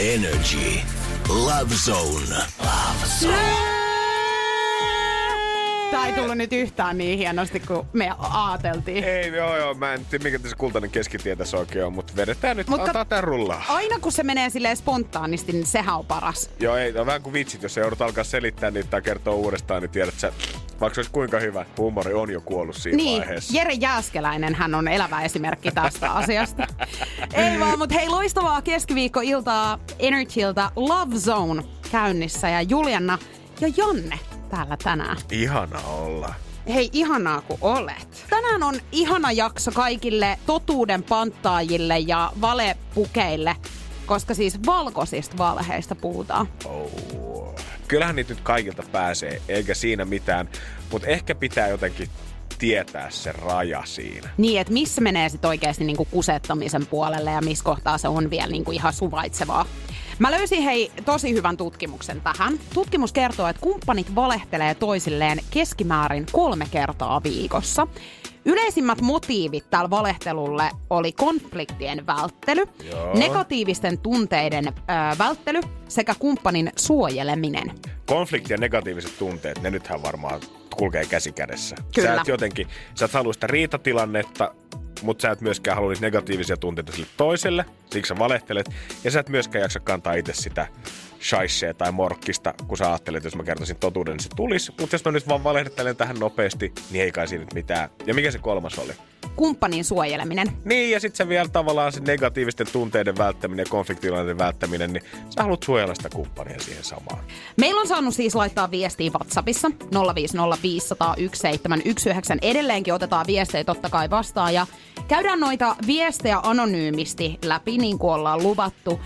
Energy. Love Zone. Love Zone. Tää ei tullut nyt yhtään niin hienosti kuin me ajateltiin. Ei, joo, joo. Mä en tiedä, mikä tässä kultainen keskitie tässä oikein on, mutta vedetään nyt, Mutta- antaa tää rullaa. Aina kun se menee silleen spontaanisti, niin sehän on paras. Joo, ei, no vähän kuin vitsit, jos sä joudut alkaa selittää niitä tai kertoa uudestaan, niin tiedät sä, vaikka se olisi kuinka hyvä, huumori on jo kuollut siinä Niin, vaiheessa. Jere Jääskeläinen hän on elävä esimerkki tästä asiasta. Ei vaan, mutta hei loistavaa keskiviikkoiltaa Energyltä Love Zone käynnissä ja Julianna ja Janne täällä tänään. Ihana olla. Hei, ihanaa kun olet. Tänään on ihana jakso kaikille totuuden panttaajille ja valepukeille, koska siis valkoisista valheista puhutaan. Oh. Kyllähän niitä nyt kaikilta pääsee, eikä siinä mitään, mutta ehkä pitää jotenkin tietää se raja siinä. Niin, että missä menee sitten oikeasti niinku kusettamisen puolelle ja missä kohtaa se on vielä niinku ihan suvaitsevaa. Mä löysin hei tosi hyvän tutkimuksen tähän. Tutkimus kertoo, että kumppanit valehtelee toisilleen keskimäärin kolme kertaa viikossa. Yleisimmät motiivit tällä valehtelulle oli konfliktien välttely, Joo. negatiivisten tunteiden ö, välttely sekä kumppanin suojeleminen. Konflikti ja negatiiviset tunteet, ne nythän varmaan kulkee käsi kädessä. Kyllä. Sä et jotenkin, sä et halua sitä riitatilannetta, mutta sä et myöskään halua niitä negatiivisia tunteita sille toiselle, siksi sä valehtelet. Ja sä et myöskään jaksa kantaa itse sitä shaishea tai morkkista, kun sä ajattelet, että jos mä kertoisin totuuden, niin se tulisi. Mutta jos mä nyt vaan valehtelen tähän nopeasti, niin ei kai siinä mitään. Ja mikä se kolmas oli? Kumppanin suojeleminen. Niin, ja sitten se vielä tavallaan se negatiivisten tunteiden välttäminen ja konfliktilanteiden välttäminen, niin sä haluat suojella sitä kumppania siihen samaan. Meillä on saanut siis laittaa viestiä WhatsAppissa 050501719. Edelleenkin otetaan viestejä totta kai vastaan ja käydään noita viestejä anonyymisti läpi niin kuin ollaan luvattu.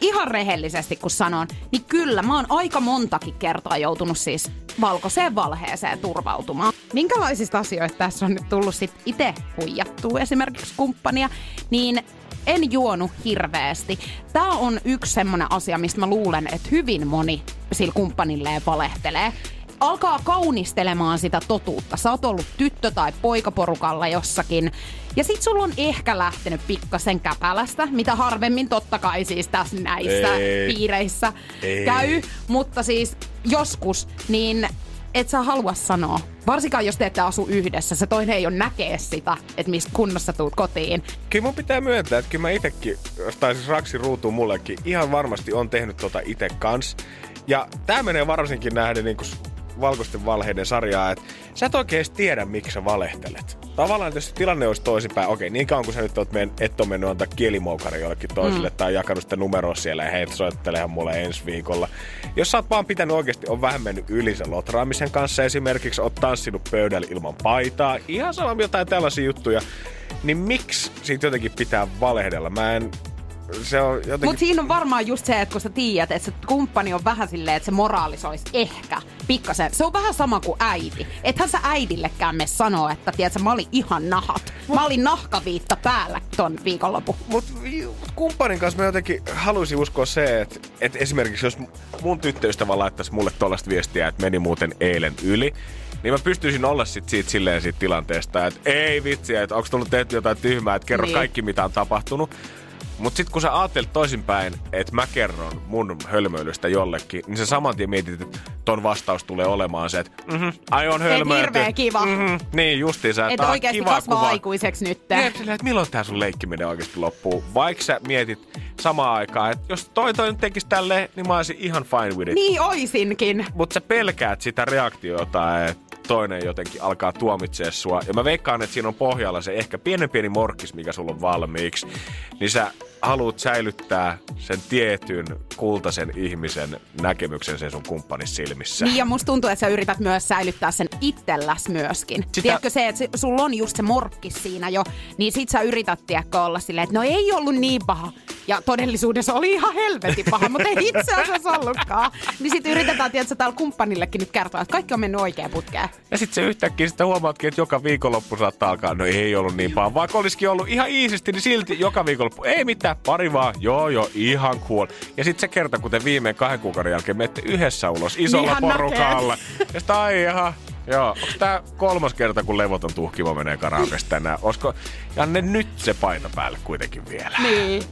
Ihan rehellisesti kun sanon, niin kyllä mä oon aika montakin kertaa joutunut siis valkoiseen valheeseen turvautumaan. Minkälaisista asioista tässä on nyt tullut sit itse huijattua esimerkiksi kumppania, niin en juonut hirveästi. Tämä on yksi semmonen asia, mistä mä luulen, että hyvin moni sillä kumppanilleen valehtelee. Alkaa kaunistelemaan sitä totuutta. Sä oot ollut tyttö- tai poikaporukalla jossakin. Ja sit sulla on ehkä lähtenyt pikkasen käpälästä, mitä harvemmin totta kai siis tässä näissä Ei. piireissä Ei. käy. Mutta siis joskus, niin et sä halua sanoa. Varsinkaan jos te ette asu yhdessä, se toinen ei ole näkee sitä, että missä kunnossa tuut kotiin. Kyllä mun pitää myöntää, että kyllä mä itekin, tai siis raksi ruutuu mullekin, ihan varmasti on tehnyt tota ite kans. Ja tää menee varsinkin nähden niin kuin valkoisten valheiden sarjaa, että sä et oikein tiedä, miksi sä valehtelet. Tavallaan, jos tilanne olisi toisinpäin, okei, niin kauan kuin sä nyt oot men, et ole mennyt antaa kielimoukari jollekin toiselle mm. tai jakanut sitä numeroa siellä ja hei, soittelehan mulle ensi viikolla. Jos sä oot vaan pitänyt oikeasti, on vähän mennyt yli sen lotraamisen kanssa esimerkiksi, oot tanssinut pöydällä ilman paitaa, ihan sama jotain tällaisia juttuja, niin miksi siitä jotenkin pitää valehdella? Mä en, se on jotenkin... Mutta siinä on varmaan just se, että kun sä tiedät, että se kumppani on vähän silleen, että se moraalisoisi ehkä pikkasen. Se on vähän sama kuin äiti. Ethän sä äidillekään me sanoa, että tiedätkö, mä olin ihan nahat. Mä olin nahkaviitta päällä ton viikonlopun. Mutta kumppanin kanssa mä jotenkin haluaisin uskoa se, että, että esimerkiksi jos mun tyttöystävä laittaisi mulle tollaista viestiä, että meni muuten eilen yli, niin mä pystyisin olla sit siitä silleen siitä tilanteesta, että ei vitsiä, että onko tullut tehty jotain tyhmää, että kerro niin. kaikki mitä on tapahtunut. Mutta sitten kun sä ajattelet toisinpäin, että mä kerron mun hölmöilystä jollekin, niin sä saman tien mietit, että ton vastaus tulee olemaan se, että mm-hmm, ai on hölmöilty. hirveä kiva. Mm-hmm, niin justiinsa, Että ah, oikeasti kiva kasvaa kuva. aikuiseksi nyt. Niin, että milloin tää sun leikkiminen oikeasti loppuu. Vaikka sä mietit samaan aikaan, että jos toi toi nyt tekisi tälleen, niin mä olisin ihan fine with it. Niin oisinkin. Mutta sä pelkäät sitä reaktiota, että toinen jotenkin alkaa tuomitsee sua. Ja mä veikkaan, että siinä on pohjalla se ehkä pienen pieni morkkis, mikä sulla on valmiiksi. Niin sä haluat säilyttää sen tietyn kultaisen ihmisen näkemyksen sen sun kumppanin silmissä. Niin ja musta tuntuu, että sä yrität myös säilyttää sen itselläs myöskin. Sitä... Tiedätkö se, että sulla on just se morkkis siinä jo, niin sit sä yrität tiedätkö olla silleen, että no ei ollut niin paha. ja todellisuudessa oli ihan helvetin paha, mutta ei itse asiassa ollutkaan. Niin sitten yritetään, tiedätkö, täällä kumppanillekin nyt kertoa, että kaikki on mennyt oikein putkeen. Ja sitten se yhtäkkiä sitten huomaatkin, että joka viikonloppu saattaa alkaa, no ei ollut niin paha. Vaikka olisikin ollut ihan iisisti, niin silti joka viikonloppu, ei mitään, pari vaan, joo joo, ihan cool. Ja sitten se kerta, kun te viimein kahden kuukauden jälkeen menette yhdessä ulos isolla hän porukalla. Ja ai jaha, Joo, onko tää kolmas kerta, kun levoton tuhkimo menee karaokesta tänään? Olisiko Janne nyt se paita päälle kuitenkin vielä? Niin.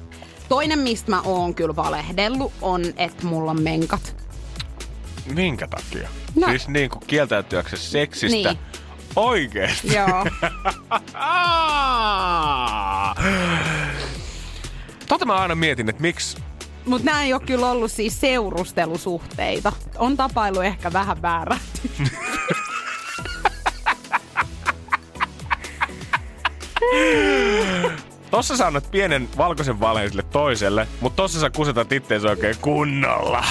Toinen, mistä mä oon kyllä valehdellut, on, että mulla on menkat. Minkä takia? No. Siis niin kuin kieltäytyäksä seksistä? Niin. Oikeesti? Joo. Tota mä aina mietin, että miksi Mutta nämä ei ole kyllä ollut siis seurustelusuhteita. On tapailu ehkä vähän väärä. Tossa sä annat pienen valkoisen valheen sille toiselle, mutta tossa sä kusetat itteensä oikein kunnolla.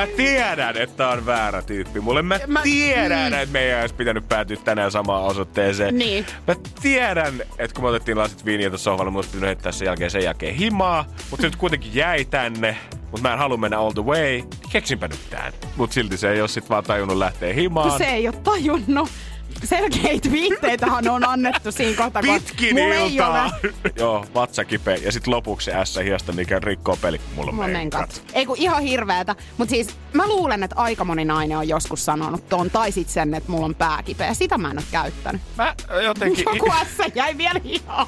Mä tiedän, että on väärä tyyppi. Mulle mä, mä Mä- tiedän, mm. että meidän olisi pitänyt päätyä tänään samaan osoitteeseen. Niin. Mä tiedän, että kun me otettiin lasit viiniä tuossa sohvalla, mun olisi pitänyt heittää sen jälkeen sen jälkeen himaa. Mutta se nyt kuitenkin jäi tänne. Mutta mä en halua mennä all the way. Keksinpä nyt tän. Mut silti se ei ole sit vaan tajunnut lähteä himaan. Se ei ole tajunnut. Selkeitä viitteitähän on annettu siinä kohtaa, Pitkin iltaa. ole Joo, vatsa kipeä. Ja sitten lopuksi ässä hiasta, mikä rikkoo peli. Mulla on menkat. Ei kun ihan hirveetä. Mutta siis mä luulen, että aika moni nainen on joskus sanonut ton. Tai sit sen, että mulla on pää kipeä. Sitä mä en ole käyttänyt. Mä jotenkin... Joku ässä jäi vielä ihan.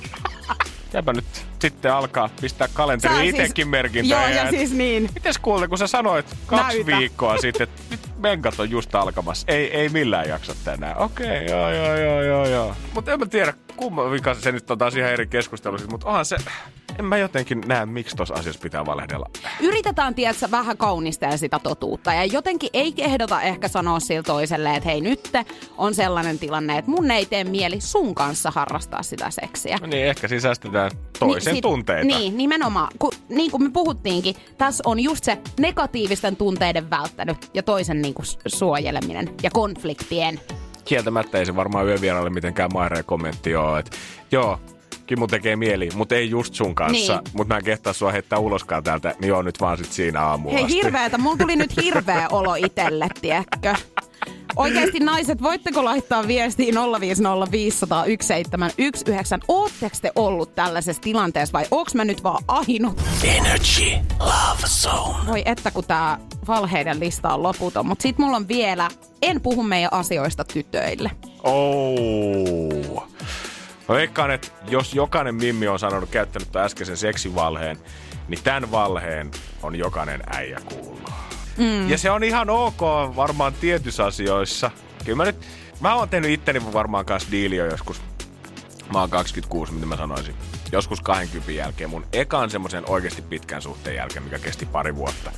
Jäpä nyt sitten alkaa pistää kalenteri Sä itekin merkintää. Joo, ja siis niin. Mites kuulee, kun sä sanoit kaksi Näytä. viikkoa sitten, että nyt menkat on just alkamassa. Ei, ei millään jaksa tänään. Okei, okay, joo, joo, joo, joo, joo. Mutta en mä tiedä, kumma vika se nyt on taas ihan eri keskustelu. Mutta onhan se... En mä jotenkin näe, miksi tuossa asiassa pitää valehdella. Yritetään, tiedätkö, vähän kaunistaa sitä totuutta. Ja jotenkin ei ehdota ehkä sanoa sille toiselle, että hei nyt on sellainen tilanne, että mun ei tee mieli sun kanssa harrastaa sitä seksiä. Niin, ehkä sisäistetään toisen Niin, tunteita. Niin, nimenomaan. Ku, niin kuin me puhuttiinkin, tässä on just se negatiivisten tunteiden välttänyt ja toisen niin kuin, suojeleminen ja konfliktien. Kieltämättä ei se varmaan yövieraille mitenkään maireen kommentti ole, että joo, Kimmu tekee mieli, mutta ei just sun kanssa. Niin. Mutta mä en kehtaa sua heittää uloskaan täältä, niin joo nyt vaan sit siinä aamulla Hei hirveetä, mulla tuli nyt hirveä olo itelle, tiedätkö? Oikeesti naiset, voitteko laittaa viestiin 050501719? Ootteko te ollut tällaisessa tilanteessa vai onks mä nyt vaan ainut? Energy Love Zone. Voi että kun tää valheiden lista on loputon, mutta sit mulla on vielä, en puhu meidän asioista tytöille. Oh. Mä veikkaan, että jos jokainen mimmi on sanonut käyttänyt äskeisen seksivalheen, niin tämän valheen on jokainen äijä kuullut. Mm. Ja se on ihan ok varmaan tietyissä asioissa. Kyllä mä nyt, mä oon tehnyt itteni varmaan kanssa diilio joskus. Mä oon 26, mitä mä sanoisin. Joskus 20 jälkeen mun ekan semmoisen oikeasti pitkän suhteen jälkeen, mikä kesti pari vuotta.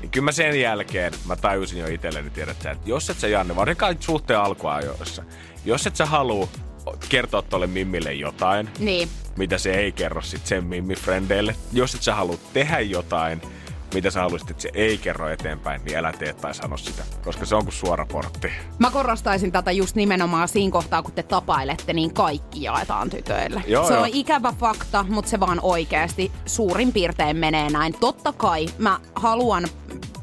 Niin kyllä mä sen jälkeen, mä tajusin jo itselleni, tiedät sä, että jos et sä Janne, varsinkaan suhteen alkuajoissa, jos et sä halua kertoa tolle mimmille jotain, Niin. mitä se ei kerro sit sen mimmifrendeille. Jos et sä halua tehdä jotain, mitä sä haluaisit, että se ei kerro eteenpäin, niin älä tee tai sano sitä, koska se on kuin suora portti. Mä korostaisin tätä just nimenomaan siinä kohtaa, kun te tapailette, niin kaikki jaetaan tytöille. Joo, se joo. on ikävä fakta, mutta se vaan oikeasti suurin piirtein menee näin. Totta kai mä haluan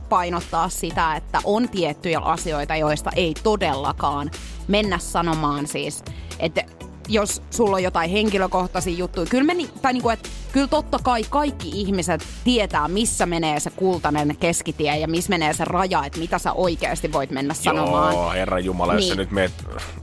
painottaa sitä, että on tiettyjä asioita, joista ei todellakaan mennä sanomaan siis, että jos sulla on jotain henkilökohtaisia juttuja, kyllä, me, ni- tai niinku, että kyllä totta kai kaikki ihmiset tietää, missä menee se kultainen keskitie ja missä menee se raja, että mitä sä oikeasti voit mennä sanomaan. Joo, herra Jumala, jos sä Niin. nyt meet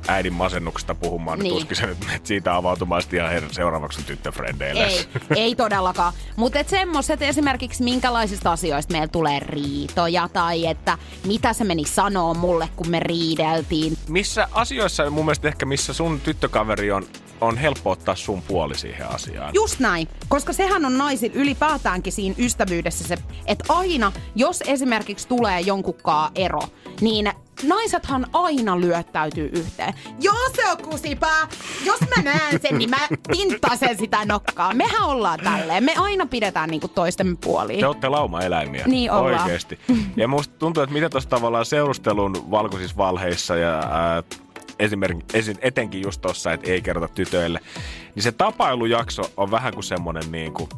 äidin masennuksesta puhumaan, niin, Niin. tuskin sä nyt meet siitä avautumaan ihan her- seuraavaksi tyttöfrendeille. Ei, ei todellakaan. Mutta semmoiset esimerkiksi, minkälaisista asioista meillä tulee riitoja tai että mitä se meni sanoa mulle, kun me riideltiin. Missä asioissa mun mielestä ehkä, missä sun tyttökaveri on, on helppo ottaa sun puoli siihen asiaan. Just näin, koska sehän on naisilla ylipäätäänkin siinä ystävyydessä se, että aina, jos esimerkiksi tulee jonkunkaan ero, niin naisethan aina lyöttäytyy yhteen. Joo, se on kusipää. Jos mä näen sen, niin mä tinttasen sitä nokkaa. Mehän ollaan tälleen. Me aina pidetään niinku toistemme puoliin. Te olette laumaeläimiä. Niin ollaan. Oikeesti. Ja musta tuntuu, että mitä tuossa tavallaan seurustelun valkoisissa valheissa ja ää, esimerkiksi etenkin just tossa, että ei kerrota tytöille, niin se tapailujakso on vähän kuin semmonen niin kuin,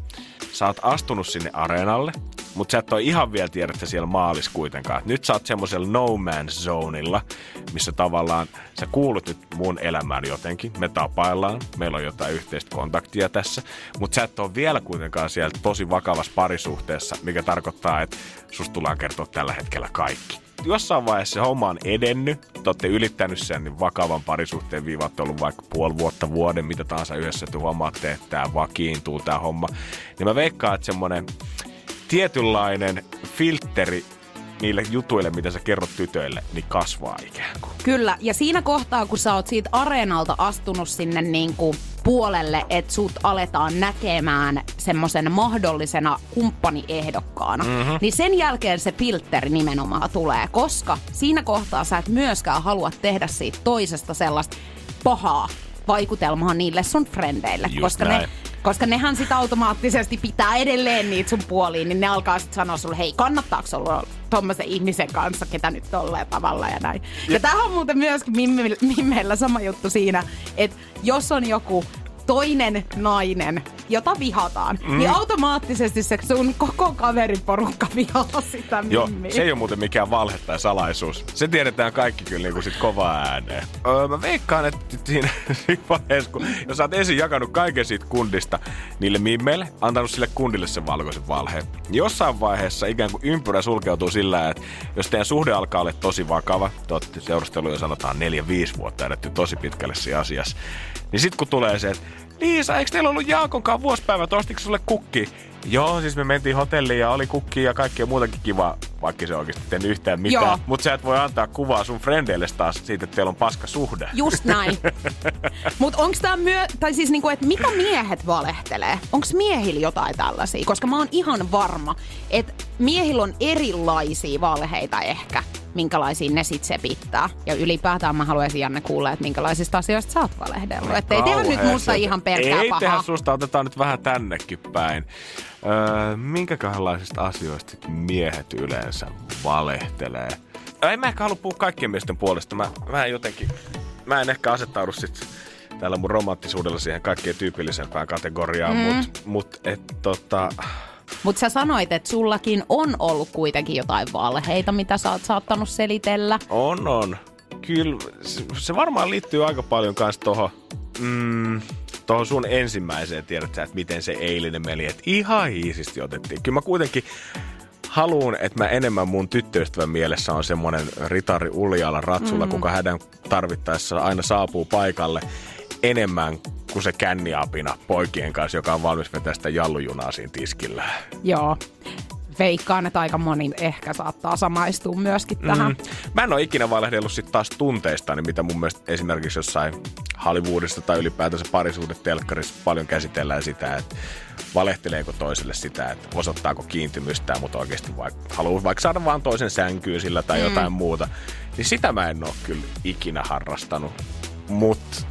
sä oot astunut sinne areenalle, mutta sä et ole ihan vielä tiedä, että siellä maalis kuitenkaan. Et nyt sä oot semmoisella no man's zoneilla, missä tavallaan sä kuulut nyt mun elämään jotenkin. Me tapaillaan, meillä on jotain yhteistä kontaktia tässä, mutta sä et ole vielä kuitenkaan siellä tosi vakavassa parisuhteessa, mikä tarkoittaa, että susta tullaan kertoa tällä hetkellä kaikki jossain vaiheessa se homma on edennyt, te olette ylittänyt sen niin vakavan parisuhteen viivat, ollut vaikka puoli vuotta, vuoden, mitä tahansa yhdessä, että huomaatte, että tämä vakiintuu tämä homma. Niin mä veikkaan, että semmoinen tietynlainen filteri niille jutuille, mitä sä kerrot tytöille, niin kasvaa ikään kuin. Kyllä, ja siinä kohtaa, kun sä oot siitä areenalta astunut sinne niin kuin puolelle, että sut aletaan näkemään semmoisen mahdollisena kumppaniehdokkaana, mm-hmm. niin sen jälkeen se filteri nimenomaan tulee, koska siinä kohtaa sä et myöskään halua tehdä siitä toisesta sellaista pahaa vaikutelmaa niille sun frendeille, Just koska näin. ne koska nehän sitä automaattisesti pitää edelleen niitä sun puoliin, niin ne alkaa sitten sanoa sulle, hei, kannattaako olla tuommoisen ihmisen kanssa, ketä nyt tolleen tavalla ja näin. Ja, ja tämähän on muuten myöskin Mimmeillä sama juttu siinä, että jos on joku toinen nainen, jota vihataan, mm. niin automaattisesti se sun koko kaveriporukka vihaa sitä Joo, se ei ole muuten mikään valhe tai salaisuus. Se tiedetään kaikki kyllä niin kuin sit kovaa ääneen. Öö, mä veikkaan, että siinä, siinä vaiheessa, kun jos sä oot ensin jakanut kaiken siitä kundista niille mimmeille, antanut sille kundille sen valkoisen valheen, niin jossain vaiheessa ikään kuin ympyrä sulkeutuu sillä, että jos teidän suhde alkaa olla tosi vakava, te olette seurusteluja sanotaan 4-5 vuotta edetty tosi pitkälle siinä asiassa, niin sitten kun tulee se, että Liisa, eikö teillä ollut Jaakonkaan vuosipäivä, ostiko sulle kukki? Joo, siis me mentiin hotelliin ja oli kukki ja kaikkea muutakin kivaa, vaikka se oikeasti tehnyt yhtään mitään. Mutta sä et voi antaa kuvaa sun frendeille taas siitä, että teillä on paska suhde. Just näin. Mutta onko tämä myö... Tai siis niinku, että mitä miehet valehtelee? Onko miehillä jotain tällaisia? Koska mä oon ihan varma, että miehillä on erilaisia valheita ehkä minkälaisiin ne sit sepittää. Ja ylipäätään mä haluaisin Janne kuulla, että minkälaisista asioista sä oot valehdellut. Että ei tehdä nyt musta ihan pelkkää ei pahaa. Ei tehdä susta, otetaan nyt vähän tännekin päin. Öö, minkälaisista asioista miehet yleensä valehtelee? En mä ehkä halua puhua kaikkien miesten puolesta. Mä, mä en jotenkin, mä en ehkä asettaudu sit täällä mun romanttisuudella siihen kaikkein tyypillisempään kategoriaan, mm. mutta mut, et tota... Mutta sä sanoit, että sullakin on ollut kuitenkin jotain valheita, mitä sä oot saattanut selitellä. On, on. Kyllä, se varmaan liittyy aika paljon kanssa tohon, mm, tohon sun ensimmäiseen, tiedät sä, että miten se eilinen meni, että ihan hiisisti otettiin. Kyllä mä kuitenkin haluan, että mä enemmän mun tyttöystävän mielessä on semmoinen ritari uljalla ratsulla, mm. kuka hädän tarvittaessa aina saapuu paikalle enemmän kuin se känniapina poikien kanssa, joka on valmis vetää sitä jallujunaa siinä tiskillä. Joo. Veikkaan, että aika moni ehkä saattaa samaistua myöskin tähän. Mm. Mä en ole ikinä valehdellut sit taas tunteista, niin mitä mun mielestä esimerkiksi jossain Hollywoodista tai ylipäätänsä parisuudetelkkarissa paljon käsitellään sitä, että valehteleeko toiselle sitä, että osoittaako kiintymystään, mutta oikeasti vaikka, haluaa vaikka saada vaan toisen sänkyyn sillä tai mm. jotain muuta. Niin sitä mä en ole kyllä ikinä harrastanut. Mutta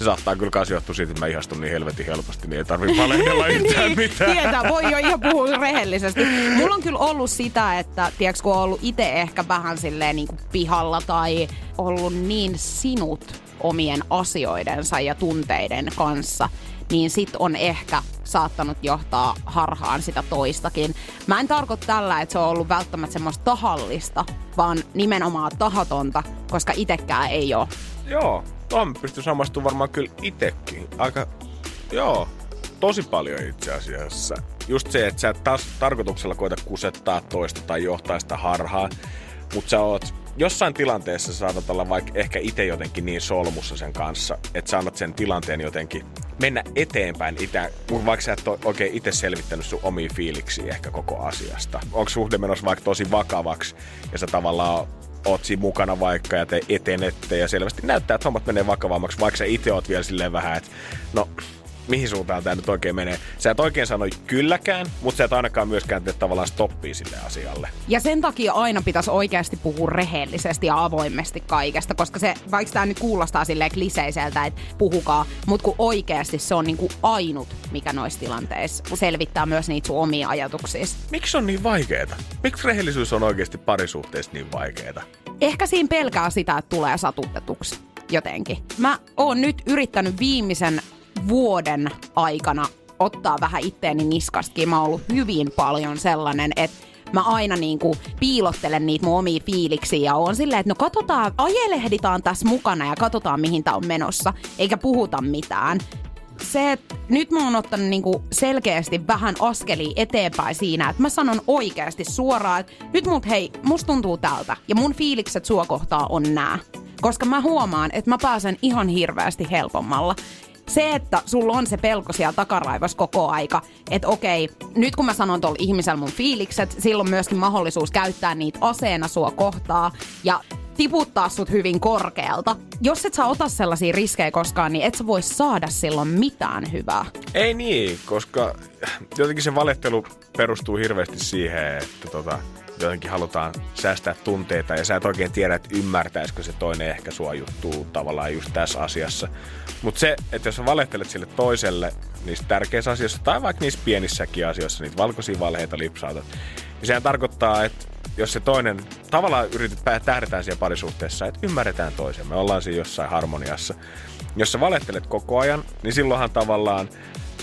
se saattaa kyllä myös johtua siitä, että mä ihastun niin helvetin helposti, niin ei tarvitse valehdella yhtään niin, mitään. Tietää, voi jo ihan puhua rehellisesti. Mulla on kyllä ollut sitä, että tiedätkö, kun on ollut itse ehkä vähän silleen niin kuin pihalla tai ollut niin sinut omien asioidensa ja tunteiden kanssa, niin sit on ehkä saattanut johtaa harhaan sitä toistakin. Mä en tarkoita tällä, että se on ollut välttämättä semmoista tahallista, vaan nimenomaan tahatonta, koska itekään ei ole. Joo, tuohon pystyy samastumaan varmaan kyllä itekin. Aika, joo, tosi paljon itse asiassa. Just se, että sä et taas tarkoituksella koeta kusettaa toista tai johtaa sitä harhaan, mutta sä oot jossain tilanteessa saatat olla vaikka ehkä itse jotenkin niin solmussa sen kanssa, että sä annat sen tilanteen jotenkin mennä eteenpäin, itä, vaikka sä et ole oikein itse selvittänyt sun omia fiiliksiä ehkä koko asiasta. Onko suhde menossa vaikka tosi vakavaksi ja sä tavallaan oot siinä mukana vaikka ja te etenette. Ja selvästi näyttää, että hommat menee vakavammaksi, vaikka sä itse oot vielä silleen vähän, että no mihin suuntaan tämä nyt oikein menee. Sä et oikein sano kylläkään, mutta sä et ainakaan myöskään tee tavallaan stoppia sille asialle. Ja sen takia aina pitäisi oikeasti puhua rehellisesti ja avoimesti kaikesta, koska se, vaikka tämä nyt kuulostaa silleen kliseiseltä, että puhukaa, mutta kun oikeasti se on niinku ainut, mikä noissa tilanteissa selvittää myös niitä sun omia ajatuksia. Miksi on niin vaikeeta? Miksi rehellisyys on oikeasti parisuhteessa niin vaikeeta? Ehkä siinä pelkää sitä, että tulee satutetuksi. jotenkin. Mä oon nyt yrittänyt viimeisen vuoden aikana ottaa vähän itteeni niskastakin. Mä oon ollut hyvin paljon sellainen, että mä aina niinku piilottelen niitä mun omia fiiliksiä ja on silleen, että no katsotaan, ajelehditaan tässä mukana ja katsotaan mihin tää on menossa, eikä puhuta mitään se, että nyt mä oon ottanut niinku selkeästi vähän askeli eteenpäin siinä, että mä sanon oikeasti suoraan, että nyt mut hei, musta tuntuu tältä ja mun fiilikset sua kohtaa on nää. Koska mä huomaan, että mä pääsen ihan hirveästi helpommalla se, että sulla on se pelko siellä takaraivassa koko aika, että okei, nyt kun mä sanon tuolla ihmisellä mun fiilikset, silloin myöskin mahdollisuus käyttää niitä aseena sua kohtaa ja tiputtaa sut hyvin korkealta. Jos et sä ota sellaisia riskejä koskaan, niin et sä voi saada silloin mitään hyvää. Ei niin, koska jotenkin se valehtelu perustuu hirveästi siihen, että tota, jotenkin halutaan säästää tunteita ja sä et oikein tiedä, että ymmärtäisikö se toinen ehkä sua juttuu tavallaan just tässä asiassa. Mutta se, että jos sä valehtelet sille toiselle niissä tärkeissä asioissa tai vaikka niissä pienissäkin asioissa, niitä valkoisia valheita lipsautat, niin sehän tarkoittaa, että jos se toinen, tavallaan yritet tähdetään siellä parisuhteessa, että ymmärretään toisen, me ollaan siinä jossain harmoniassa. Jos sä valehtelet koko ajan, niin silloinhan tavallaan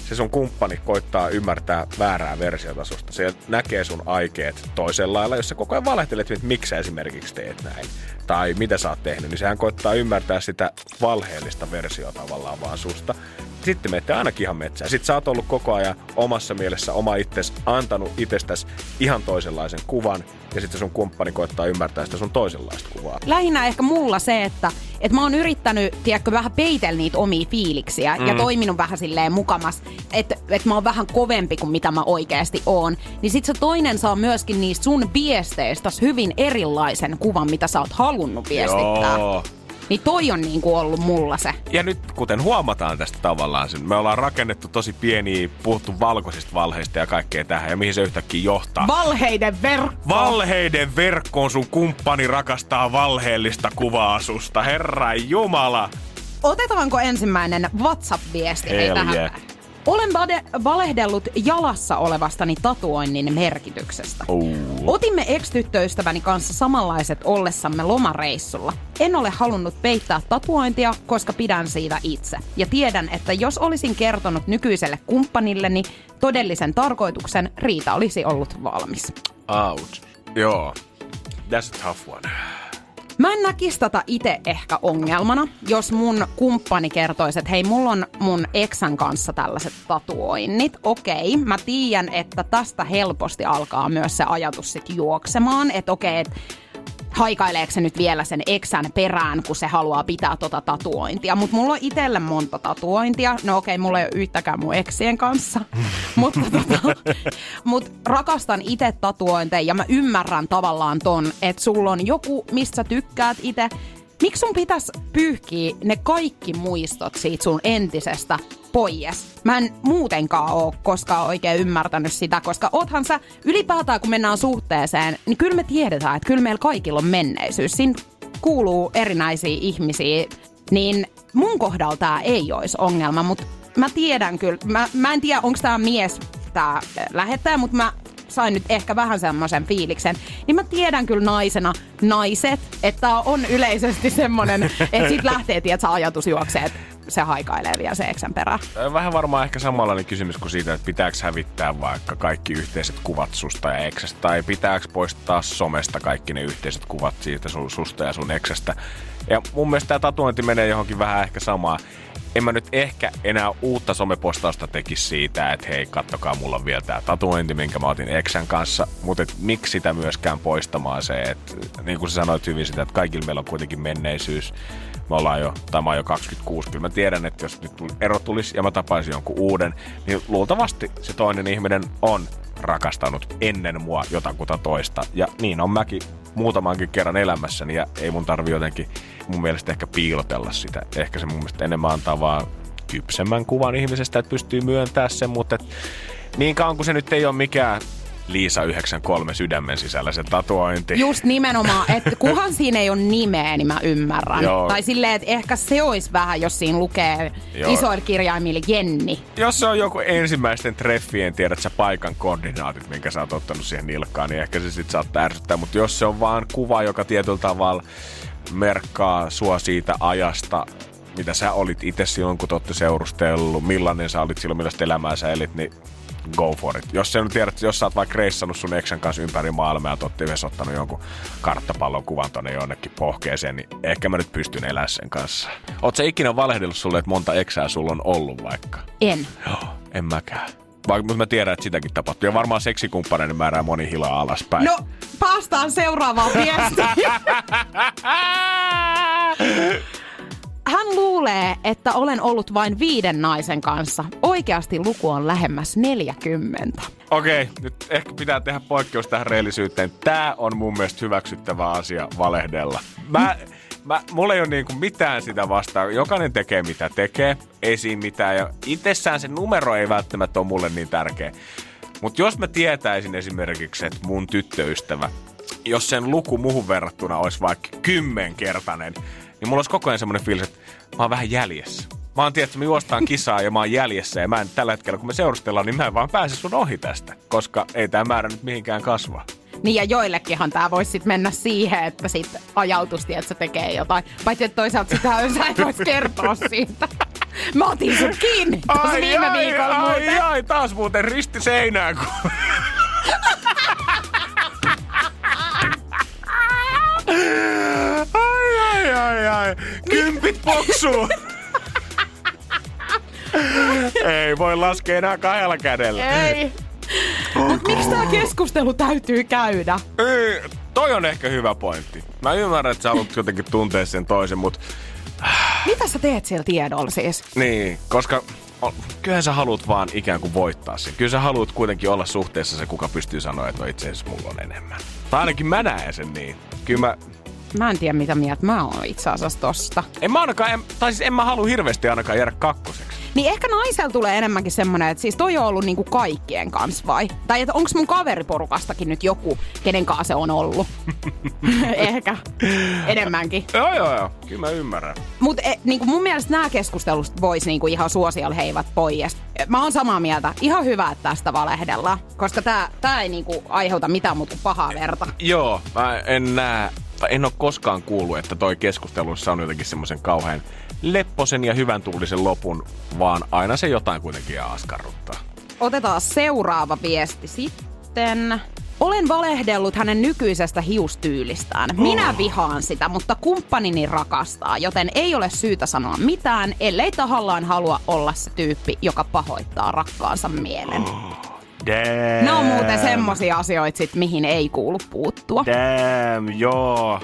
se sun kumppani koittaa ymmärtää väärää versiota susta. Se näkee sun aikeet toisella lailla, jos sä koko ajan valehtelet, että miksi sä esimerkiksi teet näin. Tai mitä sä oot tehnyt, niin sehän koittaa ymmärtää sitä valheellista versiota tavallaan vaan susta. Sitten menette ainakin ihan metsään. Sitten sä oot ollut koko ajan omassa mielessä oma itses, antanut itsestäsi ihan toisenlaisen kuvan ja sitten sun kumppani koittaa ymmärtää sitä sun toisenlaista kuvaa. Lähinnä ehkä mulla se, että et mä oon yrittänyt, tiedätkö, vähän peitellä niitä omia fiiliksiä mm. ja toiminut vähän silleen mukamas, että et mä oon vähän kovempi kuin mitä mä oikeasti oon. Niin sit se toinen saa myöskin niistä sun viesteistä hyvin erilaisen kuvan, mitä sä oot halunnut viestittää. Joo. Niin toi on niinku ollut mulla se. Ja nyt kuten huomataan tästä tavallaan, me ollaan rakennettu tosi pieniä, puhuttu valkoisista valheista ja kaikkea tähän. Ja mihin se yhtäkkiä johtaa? Valheiden verkko! Valheiden verkkoon sun kumppani rakastaa valheellista kuvaa susta. Herra Jumala! Otetaanko ensimmäinen WhatsApp-viesti Hei tähän? Yeah. Olen vade- valehdellut jalassa olevastani tatuoinnin merkityksestä. Oh. Otimme ex-tyttöystäväni kanssa samanlaiset ollessamme lomareissulla. En ole halunnut peittää tatuointia, koska pidän siitä itse. Ja tiedän, että jos olisin kertonut nykyiselle kumppanilleni todellisen tarkoituksen, Riita olisi ollut valmis. Out. Joo. That's a tough one. Mä en näkisi tätä itse ehkä ongelmana, jos mun kumppani kertoisi, että hei, mulla on mun eksän kanssa tällaiset tatuoinnit. Okei, mä tiedän, että tästä helposti alkaa myös se ajatus sit juoksemaan, että okei, että haikaileeko se nyt vielä sen eksän perään, kun se haluaa pitää tota tatuointia. Mutta mulla on itselle monta tatuointia. No okei, okay, mulla ei ole yhtäkään mun eksien kanssa. mutta tota, mut rakastan itse tatuointeja ja mä ymmärrän tavallaan ton, että sulla on joku, mistä tykkäät itse Miksi sun pitäisi pyyhkiä ne kaikki muistot siitä sun entisestä pois? Mä en muutenkaan oo koskaan oikein ymmärtänyt sitä, koska oothan sä ylipäätään kun mennään suhteeseen, niin kyllä me tiedetään, että kyllä meillä kaikilla on menneisyys. Siinä kuuluu erinäisiä ihmisiä, niin mun kohdalla tää ei olisi ongelma, mutta mä tiedän kyllä, mä, mä en tiedä onko tämä mies tämä lähettäjä, mutta mä sain nyt ehkä vähän semmoisen fiiliksen, niin mä tiedän kyllä naisena naiset, että on yleisesti semmoinen, että sit lähtee, tiedät, ajatus juoksee, että se haikailee vielä se eksän perä. Vähän varmaan ehkä samanlainen kysymys kuin siitä, että pitääkö hävittää vaikka kaikki yhteiset kuvat susta ja eksästä, tai pitääkö poistaa somesta kaikki ne yhteiset kuvat siitä sun, susta ja sun eksästä. Ja mun mielestä tämä tatuointi menee johonkin vähän ehkä samaan en mä nyt ehkä enää uutta somepostausta tekisi siitä, että hei, kattokaa, mulla on vielä tää tatuointi, minkä mä otin Eksän kanssa, mutta miksi sitä myöskään poistamaan se, että niin kuin sä sanoit hyvin sitä, että kaikilla meillä on kuitenkin menneisyys, me ollaan jo, tai mä oon jo 26, kyllä mä tiedän, että jos nyt ero tulisi ja mä tapaisin jonkun uuden, niin luultavasti se toinen ihminen on rakastanut ennen mua jotakuta toista. Ja niin on mäkin muutamankin kerran elämässäni ja ei mun tarvi jotenkin mun mielestä ehkä piilotella sitä. Ehkä se mun mielestä enemmän antaa vaan kypsemmän kuvan ihmisestä, että pystyy myöntämään sen, mutta et niin kauan kuin se nyt ei ole mikään Liisa 93 sydämen sisällä se tatuointi. Just nimenomaan, että kuhan siinä ei ole nimeä, niin mä ymmärrän. Joo. Tai silleen, että ehkä se olisi vähän, jos siinä lukee Joo. isoilla kirjaimilla Jenni. Jos se on joku ensimmäisten treffien, tiedät sä paikan koordinaatit, minkä sä oot ottanut siihen nilkkaan, niin ehkä se sit saattaa ärsyttää. Mutta jos se on vaan kuva, joka tietyllä tavalla merkkaa sua siitä ajasta, mitä sä olit itse silloin, kun te olette seurustellut, millainen sä olit silloin, millaista elämää sä elit, niin go for it. Jos sä nyt tiedät, jos sä oot vaikka reissannut sun eksän kanssa ympäri maailmaa ja olette yhdessä ottanut jonkun karttapallon kuvan tonne jonnekin pohkeeseen, niin ehkä mä nyt pystyn elämään sen kanssa. Oot sä ikinä valehdellut sulle, että monta eksää sulla on ollut vaikka? En. Joo, en mäkään. Vaikka mutta mä tiedän, että sitäkin tapahtuu. Ja varmaan seksikumppaneiden määrää moni hilaa alaspäin. No, päästään seuraavaan viestiin. Hän luulee, että olen ollut vain viiden naisen kanssa. Oikeasti luku on lähemmäs 40. Okei, okay, nyt ehkä pitää tehdä poikkeus tähän rehellisyyteen. Tää on mun mielestä hyväksyttävä asia valehdella. Mä, mä, mulla ei ole niinku mitään sitä vastaan. Jokainen tekee mitä tekee, ei siinä mitään. Ja itsessään se numero ei välttämättä ole mulle niin tärkeä. Mutta jos mä tietäisin esimerkiksi, että mun tyttöystävä, jos sen luku muuhun verrattuna olisi vaikka kymmenkertainen, niin mulla olisi koko ajan semmoinen fiilis, että mä oon vähän jäljessä. Mä oon että me juostaan kisaa ja mä oon jäljessä ja mä en tällä hetkellä, kun me seurustellaan, niin mä en vaan pääse sun ohi tästä, koska ei tämä määrä nyt mihinkään kasva. Niin ja joillekinhan tämä voisi sitten mennä siihen, että sitten ajautusti, että se tekee jotain. Paitsi että toisaalta sitä sä et voisi kertoa siitä. Mä otin sut kiinni tuossa viime ai, viikolla ai, muuten. ai, taas muuten risti seinään. Kun... Kympit poksuu. Ei voi laskea enää kahdella kädellä. Ei. Mut miksi tämä keskustelu täytyy käydä? Ei, toi on ehkä hyvä pointti. Mä ymmärrän, että sä haluat jotenkin tuntea sen toisen, mutta Mitä sä teet siellä tiedolla siis? niin, koska kyllähän sä haluat vaan ikään kuin voittaa sen. Kyllä sä haluat kuitenkin olla suhteessa se, kuka pystyy sanoa, että no itse asiassa mulla on enemmän. Tai ainakin mä näen sen niin. Kyllä mä, Mä en tiedä mitä mieltä mä oon itse asiassa tosta. en mä ainakaan, en, tai siis en mä halua hirveästi ainakaan jäädä kakkoseksi. Niin ehkä naisella tulee enemmänkin semmonen, että siis toi on ollut niinku kaikkien kanssa vai? Tai että onks mun kaveriporukastakin nyt joku, kenen kanssa se on ollut? ehkä enemmänkin. Joo, joo, joo. Kyllä mä ymmärrän. Mutta e, niinku mun mielestä nämä keskustelut vois niinku ihan suosiolla heivät pois. Mä oon samaa mieltä. Ihan hyvä, että tästä valehdellaan. Koska tää, tää ei niinku aiheuta mitään muuta kuin pahaa verta. Joo, mä en näe, tai en ole koskaan kuullut, että toi keskustelussa on jotenkin semmoisen kauhean lepposen ja hyvän tuulisen lopun, vaan aina se jotain kuitenkin askarruttaa. Otetaan seuraava viesti sitten. Olen valehdellut hänen nykyisestä hiustyylistään. Minä vihaan sitä, mutta kumppanini rakastaa, joten ei ole syytä sanoa mitään, ellei tahallaan halua olla se tyyppi, joka pahoittaa rakkaansa mielen. Damn. Ne on muuten semmosia asioita, sit, mihin ei kuulu puuttua. Damn, joo.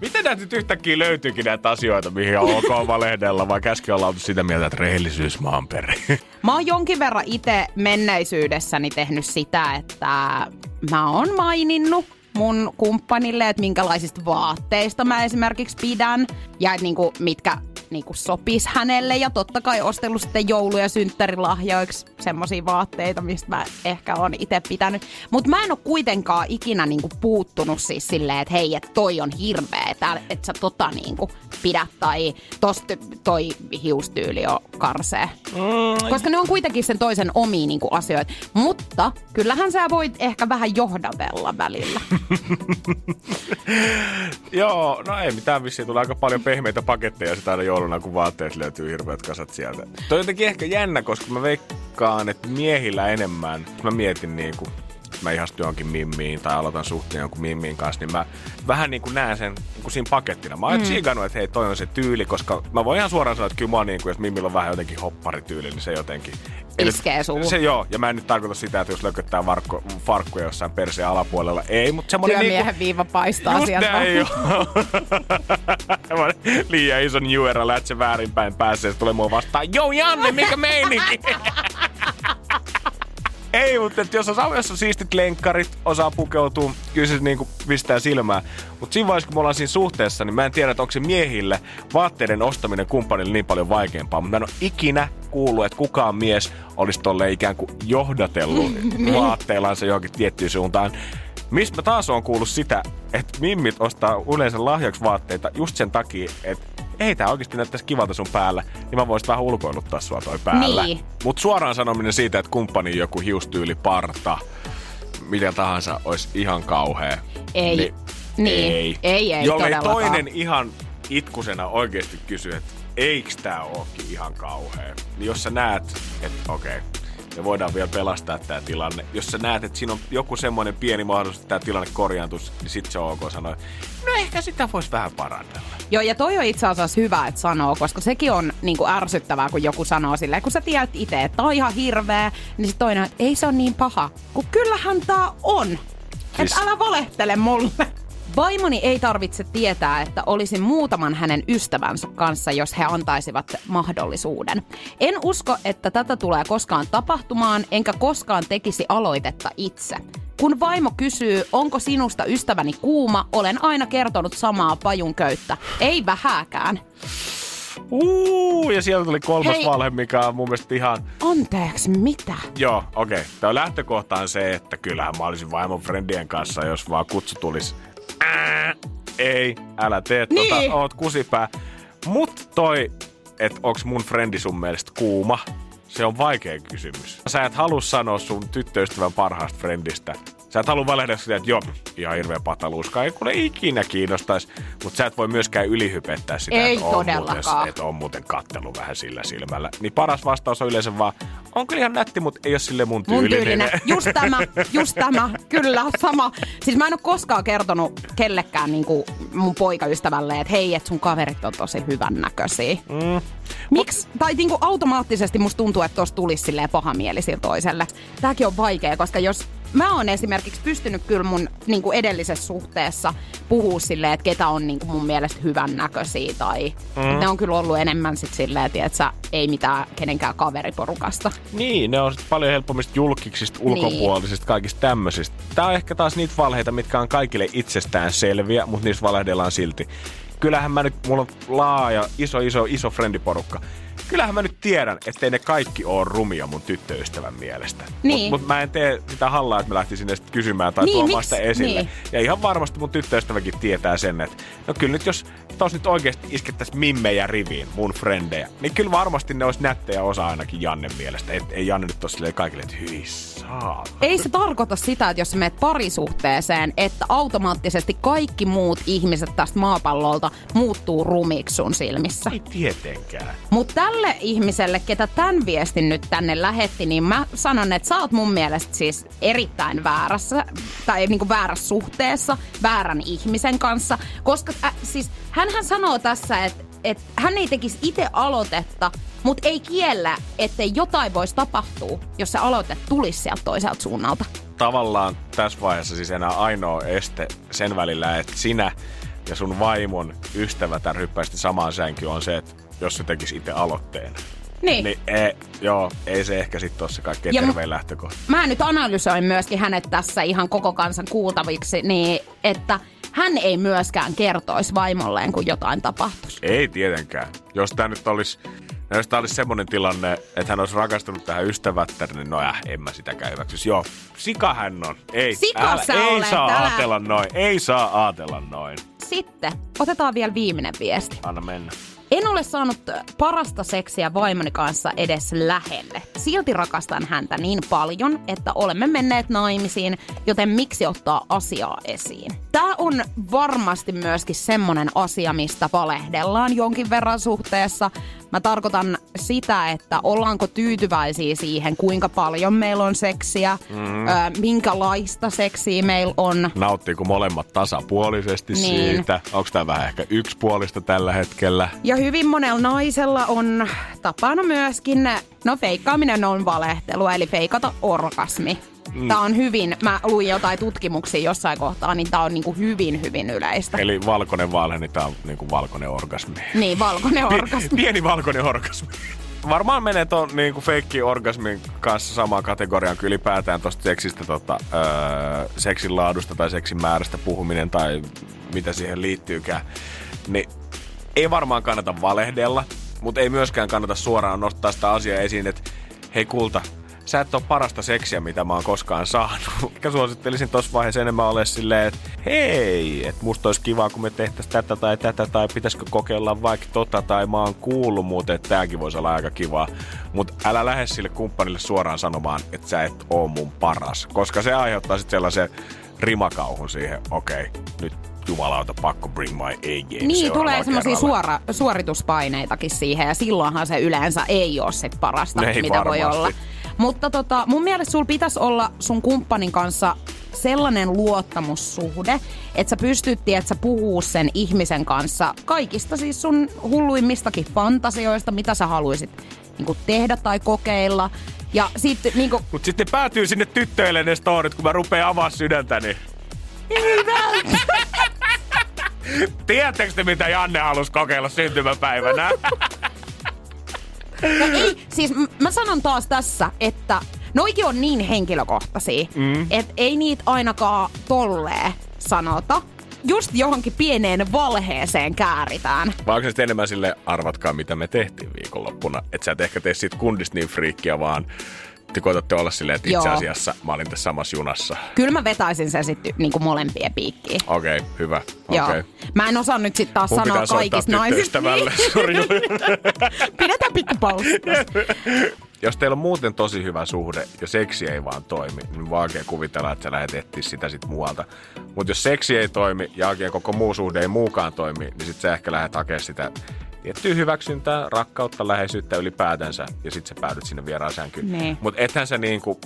Miten näitä nyt yhtäkkiä löytyykin näitä asioita, mihin on ok valehdella, vai käski olla oltu sitä mieltä, että rehellisyys maan perin? Mä oon jonkin verran itse menneisyydessäni tehnyt sitä, että mä oon maininnut mun kumppanille, että minkälaisista vaatteista mä esimerkiksi pidän ja että niinku, mitkä niinku sopis hänelle ja totta kai ostellut sitten joulu- ja synttärilahjoiksi semmosia vaatteita, mistä mä ehkä on itse pitänyt. Mutta mä en oo kuitenkaan ikinä niinku puuttunut siis silleen, että hei, että toi on hirveä, että et sä tota niinku pidät tai tosta toi hiustyyli on karsee. Koska ne on kuitenkin sen toisen omia niinku asioita. Mutta kyllähän sä voit ehkä vähän johdatella välillä. Joo, no ei mitään vissiin. Tulee aika paljon pehmeitä paketteja sitä aina jouluna, kun vaatteet löytyy hirveät kasat sieltä. Toi on jotenkin ehkä jännä, koska mä veikkaan, että miehillä enemmän, mä mietin niin mä ihastun johonkin mimmiin tai aloitan suhteen jonkun mimmiin kanssa, niin mä vähän niin kuin näen sen niin kuin siinä pakettina. Mä oon mm. siikannut, että hei, toi on se tyyli, koska mä voin ihan suoraan sanoa, että kyllä mä oon niin kuin, jos mimmillä on vähän jotenkin hopparityyli, niin se jotenkin... Iskee suuhun. Se joo, ja mä en nyt tarkoita sitä, että jos lököttää varkko, farkkuja jossain perseen alapuolella. Ei, mutta semmonen Työmiehen niinku... viiva paistaa Just sieltä. näin, joo. Semmoinen Liian ison juera lätsä väärinpäin päässä ja se tulee mua vastaan. Joo Janne, mikä meininki? Ei, mutta että jos, on, jos on siistit lenkkarit, osaa pukeutua, kyllä se niinku pistää silmään. Mutta siinä vaiheessa, kun me ollaan siinä suhteessa, niin mä en tiedä, että onko se miehille vaatteiden ostaminen kumppanille niin paljon vaikeampaa. Mutta mä en ole ikinä kuullut, että kukaan mies olisi tolle ikään kuin johdatellut vaatteillansa johonkin tiettyyn suuntaan. Mistä mä taas on kuullut sitä, että mimmit ostaa yleensä lahjaksi vaatteita just sen takia, että ei tää oikeasti näyttäisi kivalta sun päällä, niin mä voisin vähän ulkoiluttaa sua toi päällä. Niin. Mut suoraan sanominen siitä, että kumppani joku hiustyyli parta, mitä tahansa, olisi ihan kauhea. Ei. Niin, Niin. Ei. Ei, ei Jollei toinen ihan itkusena oikeasti kysy, että eiks tää ookin ihan kauhea. Niin jos sä näet, että okei, okay, me voidaan vielä pelastaa tämä tilanne. Jos sä näet, että siinä on joku semmoinen pieni mahdollisuus, että tämä tilanne korjaantuisi, niin sit se on ok sanoa, no ehkä sitä voisi vähän parannella. Joo, ja toi on itse asiassa hyvä, että sanoo, koska sekin on niinku ärsyttävää, kun joku sanoo silleen, kun sä tiedät itse, että on ihan hirveä, niin sit toinen, että ei se ole niin paha. Kun kyllähän tää on. Siis- Että älä valehtele mulle. Vaimoni ei tarvitse tietää, että olisin muutaman hänen ystävänsä kanssa, jos he antaisivat mahdollisuuden. En usko, että tätä tulee koskaan tapahtumaan, enkä koskaan tekisi aloitetta itse. Kun vaimo kysyy, onko sinusta ystäväni kuuma, olen aina kertonut samaa pajun köyttä. Ei vähääkään. Uuu, ja sieltä tuli kolmas Hei. valhe, mikä on mun mielestä ihan... Anteeksi, mitä? Joo, okei. Okay. Tämä lähtökohta on se, että kyllähän mä olisin vaimon friendien kanssa, jos vaan kutsu tulisi. Ää, ei, älä tee Niin. tota, oot kusipää. Mut toi, että onks mun frendi sun mielestä kuuma, se on vaikea kysymys. Sä et halua sanoa sun tyttöystävän parhaasta friendistä. Sä et halua valehdella sitä, että joo, ihan hirveä pataluuska, ei kuule ikinä kiinnostaisi. Mutta sä et voi myöskään ylihypettää sitä, Ei että, on muuten, että on muuten kattelu vähän sillä silmällä. Niin paras vastaus on yleensä vaan, on kyllä ihan nätti, mutta ei ole sille mun Mun tyylinen. tyylinen. Just tämä, just tämä. Kyllä, sama. Siis mä en ole koskaan kertonut kellekään niin kuin mun poikaystävälle, että hei, että sun kaverit on tosi hyvän näköisiä. Mm. Miksi? Tai niin kuin automaattisesti musta tuntuu, että tossa tulisi silleen paha mieli sillä toiselle. Tääkin on vaikea, koska jos mä oon esimerkiksi pystynyt kyllä mun niin kuin edellisessä suhteessa puhua silleen, että ketä on niin kuin mun mielestä hyvän näköisiä tai mm. ne on kyllä ollut enemmän sit silleen, että sä, ei mitään kenenkään kaveriporukasta. Niin, ne on sit paljon helpommista julkiksista, Niin. ulkopuolisista, kaikista tämmöisistä. Tää on ehkä taas niitä valheita, mitkä on kaikille itsestään selviä, mutta niistä valehdellaan silti. Kyllähän mä nyt, mulla on laaja, iso, iso, iso frendiporukka. Kyllähän mä nyt tiedän, ettei ne kaikki oo rumia mun tyttöystävän mielestä. Niin. Mutta mut mä en tee sitä hallaa, että mä lähtisin edes kysymään tai Niin, tuomaan sitä esille. Niin. Ja ihan varmasti mun tyttöystäväkin tietää sen, että no kyllä nyt jos tos nyt oikeasti iskettäisiin mimmejä riviin, mun frendejä, niin kyllä varmasti ne olisi nättejä osa ainakin Jannen mielestä. Et, ei Janne nyt ole kaikille, että hyi saa. Ei se tarkoita sitä, että jos sä menet parisuhteeseen, että automaattisesti kaikki muut ihmiset tästä maapallolta muuttuu rumiksi sun silmissä. Ei tietenkään. Mutta tälle ihmiselle, ketä tämän viestin nyt tänne lähetti, niin mä sanon, että sä oot mun mielestä siis erittäin väärässä, tai niinku väärässä suhteessa, väärän ihmisen kanssa. Koska äh, siis hänhän sanoo tässä, että et hän ei tekisi itse aloitetta, mutta ei kiellä, ettei jotain voisi tapahtua, jos se aloite tulisi sieltä toiselta suunnalta. Tavallaan tässä vaiheessa siis enää ainoa este sen välillä, että sinä ja sun vaimon ystävä ryppäisesti samaan sänkyyn on se, että jos se tekisi itse aloitteen. Niin. Niin ei, joo, ei se ehkä sitten ole se kaikkein Ja tervein lähtökohta. mä nyt analysoin myöskin hänet tässä ihan koko kansan kuultaviksi, niin että hän ei myöskään kertoisi vaimolleen, kun jotain tapahtuisi. Ei tietenkään. Jos tämä nyt olisi, no jos tää olisi semmoinen tilanne, että hän olisi rakastunut tähän ystävättären, niin no äh, en mä sitäkään hyväksyisi. Joo, sika hän on. Ei, Sika sä ei olet, saa älä- ajatella noin. Ei saa ajatella noin. Sitten otetaan vielä viimeinen viesti. Anna mennä. En ole saanut parasta seksiä vaimoni kanssa edes lähelle. Silti rakastan häntä niin paljon, että olemme menneet naimisiin, joten miksi ottaa asiaa esiin? Tämä on varmasti myöskin semmonen asia, mistä valehdellaan jonkin verran suhteessa. Mä tarkoitan sitä, että ollaanko tyytyväisiä siihen, kuinka paljon meillä on seksiä, mm. ö, minkälaista seksiä meillä on. Nauttiiko molemmat tasapuolisesti Niin. siitä? Onko tämä vähän ehkä yksipuolista tällä hetkellä? Ja hyvin monella naisella on tapana myöskin, no feikkaaminen on valehtelu, eli feikata orgasmi. Mm. Tämä on hyvin, mä luin jotain tutkimuksia jossain kohtaa, niin tämä on niinku hyvin, hyvin yleistä. Eli valkoinen valhe, niin tämä on niinku valkoinen orgasmi. Niin, valkoinen orgasmi. Pieni valkoinen orgasmi. Varmaan menee ton niinku feikki orgasmin kanssa samaan kategoriaan kuin ylipäätään tosta seksistä, tota, öö, seksin laadusta tai seksin määrästä puhuminen tai mitä siihen liittyykään. Niin ei varmaan kannata valehdella, mutta ei myöskään kannata suoraan nostaa sitä asiaa esiin, että hei kulta, sä et ole parasta seksiä, mitä mä oon koskaan saanut. Ehkä suosittelisin tossa vaiheessa enemmän ole silleen, että hei, että musta olisi kiva, kun me tehtäisiin tätä tai tätä, tai pitäisikö kokeilla vaikka tota, tai mä oon kuullut muuten, että tääkin voisi olla aika kivaa. Mutta älä lähde sille kumppanille suoraan sanomaan, että sä et oo mun paras, koska se aiheuttaa sitten sellaisen rimakauhun siihen, okei, nyt jumalauta, pakko bring my A-game. Niin, tulee semmoisia suora, suorituspaineitakin siihen ja silloinhan se yleensä ei ole sit parasta, Ei mitä voi varmasti. olla. Mutta tota, mun mielestä sulla pitäisi olla sun kumppanin kanssa sellainen luottamussuhde, että sä pystyt, että sä puhuu sen ihmisen kanssa kaikista siis sun hulluimmistakin fantasioista, mitä sä haluaisit niin tehdä tai kokeilla. Ja sitten niin kuin, Mut sitten päätyy sinne tyttöille ne storit, kun mä rupeen avaa sydäntäni. ei Tiedättekö te, mitä Janne halusi kokeilla syntymäpäivänä? No ei, siis mä sanon taas tässä, että noikin on niin henkilökohtaisia, mm. että ei niitä ainakaan tolleen sanota. Just johonkin pieneen valheeseen kääritään. Vai onko se sitten enemmän sille arvatkaa, mitä me tehtiin viikonloppuna? Että sä et ehkä tee siitä kundista niin friikkiä, vaan te koetatte olla silleen, että itse Joo. asiassa mä olin tässä samassa junassa. Kyllä mä vetäisin sen sitten niinku molempien piikkiin. Okei, okay, hyvä. Joo. Okay. Mä en osaa nyt sitten taas Mun sanoa kaikista naisista. Pidetään pikku. Jos teillä on muuten tosi hyvä suhde ja seksi ei vaan toimi, niin vaan oikein kuvitella, että sä lähdet etsiä sitä sit muualta. Mutta jos seksi ei toimi ja koko muu suhde ei muukaan toimi, niin sit sä ehkä lähdet hakemaan sitä tiettyä hyväksyntää, rakkautta, läheisyyttä ylipäätänsä ja sit sä päädyt sinne vieraan sänkyyn. Niin. Mutta ethän sä niinku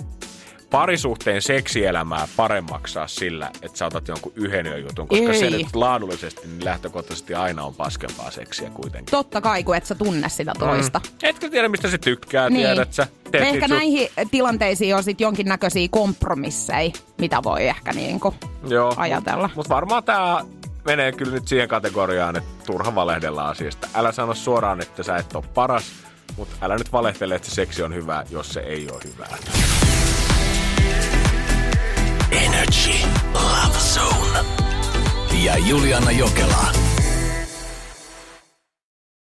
parisuhteen seksielämää paremmaksi saa sillä, että sä otat jonkun yhden jutun, koska Ei. se nyt laadullisesti niin lähtökohtaisesti aina on paskempaa seksiä kuitenkin. Totta kai, kun et sä tunne sitä toista. Etkö tiedä, mistä se tykkää, Niin. tiedät sä? Teet Ehkä sun- näihin tilanteisiin on sitten jonkinnäköisiä kompromisseja, mitä voi ehkä niinku Joo, ajatella. Mutta mut varmaan tämä menee kyllä nyt siihen kategoriaan, että turha valehdella asiasta. Älä sano suoraan, että sä et ole paras, mutta älä nyt valehtele, että se seksi on hyvää, jos se ei ole hyvää. Energy Love Zone. Ja Juliana Jokela.